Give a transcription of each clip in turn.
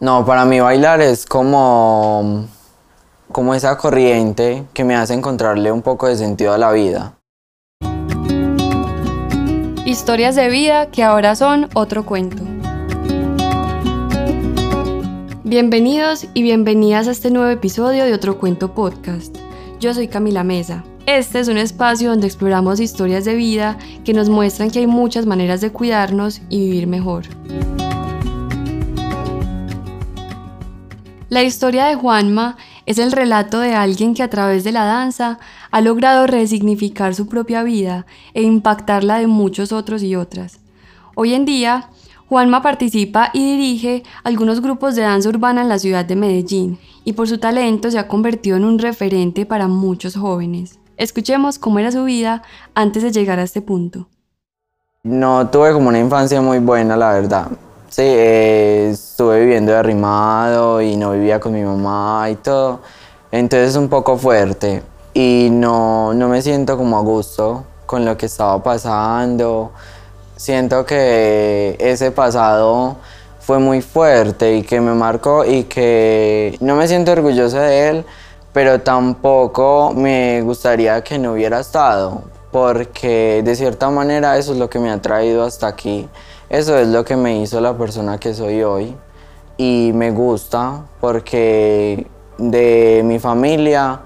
No, para mí bailar es como, como esa corriente que me hace encontrarle un poco de sentido a la vida. Historias de vida que ahora son otro cuento. Bienvenidos y bienvenidas a este nuevo episodio de Otro Cuento Podcast. Yo soy Camila Mesa. Este es un espacio donde exploramos historias de vida que nos muestran que hay muchas maneras de cuidarnos y vivir mejor. La historia de Juanma es el relato de alguien que a través de la danza ha logrado resignificar su propia vida e impactar la de muchos otros y otras. Hoy en día, Juanma participa y dirige algunos grupos de danza urbana en la ciudad de Medellín y por su talento se ha convertido en un referente para muchos jóvenes. Escuchemos cómo era su vida antes de llegar a este punto. No tuve como una infancia muy buena, la verdad. Sí, eh, estuve viviendo arrimado y no vivía con mi mamá y todo. Entonces es un poco fuerte y no, no me siento como a gusto con lo que estaba pasando siento que ese pasado fue muy fuerte y que me marcó y que no me siento orgulloso de él, pero tampoco me gustaría que no hubiera estado, porque de cierta manera eso es lo que me ha traído hasta aquí, eso es lo que me hizo la persona que soy hoy y me gusta porque de mi familia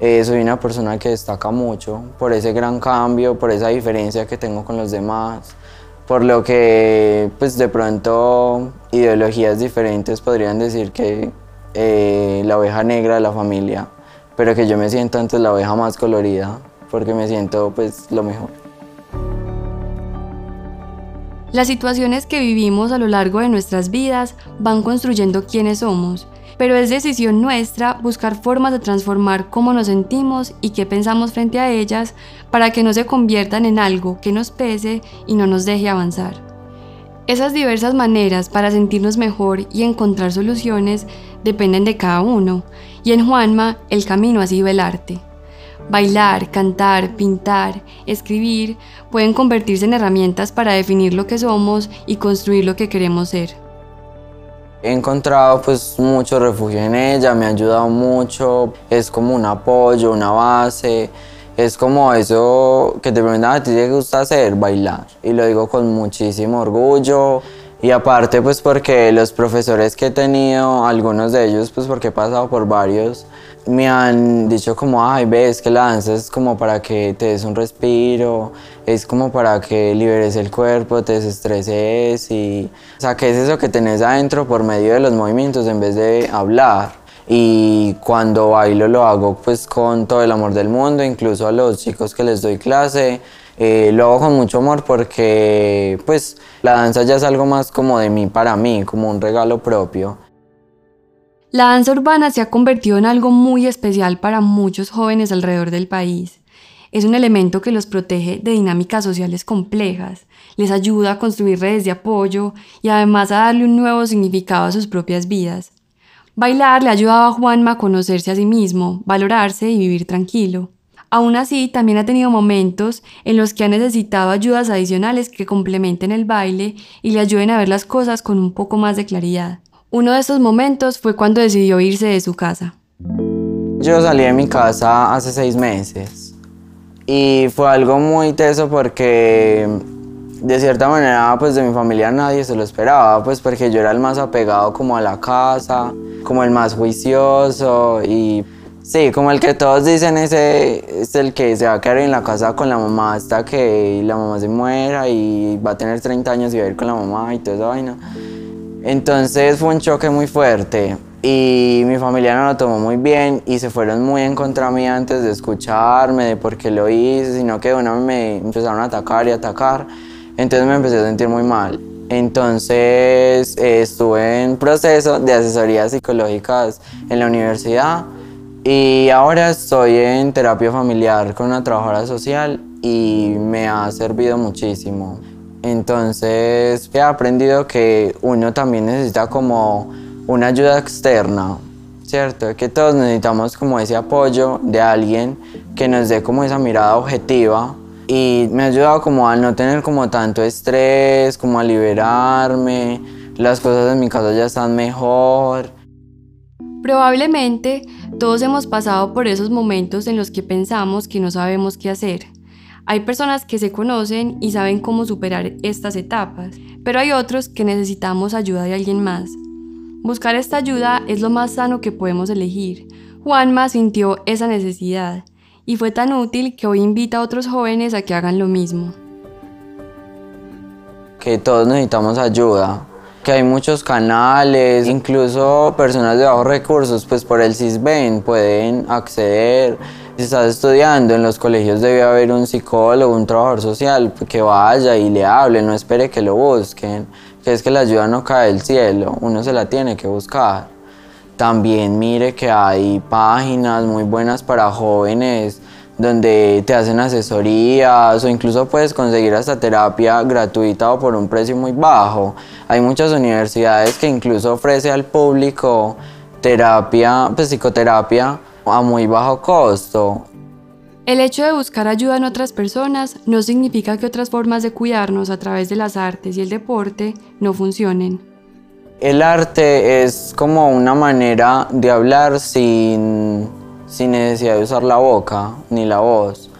eh, soy una persona que destaca mucho por ese gran cambio, por esa diferencia que tengo con los demás por lo que pues de pronto ideologías diferentes podrían decir que eh, la oveja negra de la familia, pero que yo me siento antes la oveja más colorida, porque me siento pues lo mejor. Las situaciones que vivimos a lo largo de nuestras vidas van construyendo quiénes somos pero es decisión nuestra buscar formas de transformar cómo nos sentimos y qué pensamos frente a ellas para que no se conviertan en algo que nos pese y no nos deje avanzar. Esas diversas maneras para sentirnos mejor y encontrar soluciones dependen de cada uno, y en Juanma el camino ha sido el arte. Bailar, cantar, pintar, escribir pueden convertirse en herramientas para definir lo que somos y construir lo que queremos ser. He encontrado pues mucho refugio en ella, me ha ayudado mucho, es como un apoyo, una base, es como eso que de verdad a ti te gusta hacer, bailar. Y lo digo con muchísimo orgullo. Y aparte pues porque los profesores que he tenido, algunos de ellos pues porque he pasado por varios, me han dicho como, ay, ves que la danza es como para que te des un respiro, es como para que liberes el cuerpo, te desestreses y o sea, que es eso que tenés adentro por medio de los movimientos en vez de hablar. Y cuando bailo lo hago pues con todo el amor del mundo, incluso a los chicos que les doy clase, eh, lo hago con mucho amor porque pues la danza ya es algo más como de mí para mí, como un regalo propio. La danza urbana se ha convertido en algo muy especial para muchos jóvenes alrededor del país. Es un elemento que los protege de dinámicas sociales complejas, les ayuda a construir redes de apoyo y además a darle un nuevo significado a sus propias vidas. Bailar le ha ayudado a Juanma a conocerse a sí mismo, valorarse y vivir tranquilo. Aún así, también ha tenido momentos en los que ha necesitado ayudas adicionales que complementen el baile y le ayuden a ver las cosas con un poco más de claridad. Uno de esos momentos fue cuando decidió irse de su casa. Yo salí de mi casa hace seis meses y fue algo muy teso porque de cierta manera pues de mi familia nadie se lo esperaba pues porque yo era el más apegado como a la casa, como el más juicioso y sí, como el que todos dicen ese es el que se va a quedar en la casa con la mamá hasta que la mamá se muera y va a tener 30 años y va a ir con la mamá y toda esa vaina. Entonces fue un choque muy fuerte y mi familia no lo tomó muy bien y se fueron muy en contra mí antes de escucharme, de por qué lo hice, sino que uno me empezaron a atacar y atacar. Entonces me empecé a sentir muy mal. Entonces estuve en proceso de asesorías psicológicas en la universidad y ahora estoy en terapia familiar con una trabajadora social y me ha servido muchísimo. Entonces he aprendido que uno también necesita como una ayuda externa, ¿cierto? Que todos necesitamos como ese apoyo de alguien que nos dé como esa mirada objetiva y me ha ayudado como a no tener como tanto estrés, como a liberarme. las cosas en mi casa ya están mejor. Probablemente todos hemos pasado por esos momentos en los que pensamos que no sabemos qué hacer. Hay personas que se conocen y saben cómo superar estas etapas, pero hay otros que necesitamos ayuda de alguien más. Buscar esta ayuda es lo más sano que podemos elegir. Juanma sintió esa necesidad y fue tan útil que hoy invita a otros jóvenes a que hagan lo mismo. Que todos necesitamos ayuda, que hay muchos canales, incluso personas de bajos recursos, pues por el CISBEN pueden acceder. Si estás estudiando en los colegios debe haber un psicólogo, un trabajador social que vaya y le hable, no espere que lo busquen, que es que la ayuda no cae del cielo, uno se la tiene que buscar. También mire que hay páginas muy buenas para jóvenes donde te hacen asesorías o incluso puedes conseguir hasta terapia gratuita o por un precio muy bajo. Hay muchas universidades que incluso ofrece al público terapia, pues psicoterapia a muy bajo costo. El hecho de buscar ayuda en otras personas no significa que otras formas de cuidarnos a través de las artes y el deporte no funcionen. El arte es como una manera de hablar sin, sin necesidad de usar la boca ni la voz.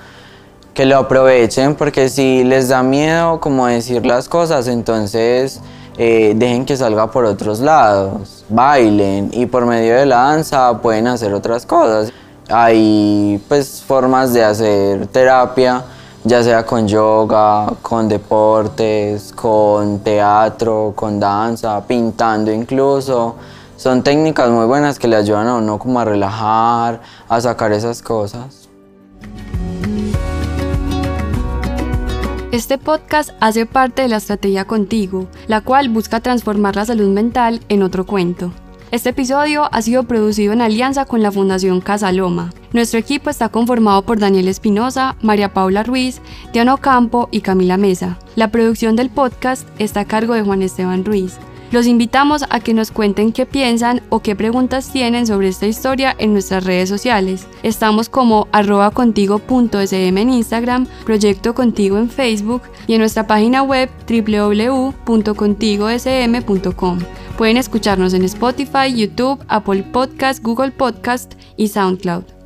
Que lo aprovechen porque si les da miedo como decir las cosas, entonces eh, dejen que salga por otros lados, bailen y por medio de la danza pueden hacer otras cosas. Hay pues formas de hacer terapia ya sea con yoga, con deportes, con teatro, con danza, pintando incluso. Son técnicas muy buenas que le ayudan a uno como a relajar, a sacar esas cosas. Este podcast hace parte de la estrategia Contigo, la cual busca transformar la salud mental en otro cuento. Este episodio ha sido producido en alianza con la Fundación Casa Loma. Nuestro equipo está conformado por Daniel Espinosa, María Paula Ruiz, Diana Campo y Camila Mesa. La producción del podcast está a cargo de Juan Esteban Ruiz. Los invitamos a que nos cuenten qué piensan o qué preguntas tienen sobre esta historia en nuestras redes sociales. Estamos como arroba contigo.sm en Instagram, Proyecto Contigo en Facebook y en nuestra página web www.contigosm.com. Pueden escucharnos en Spotify, YouTube, Apple Podcast, Google Podcast y SoundCloud.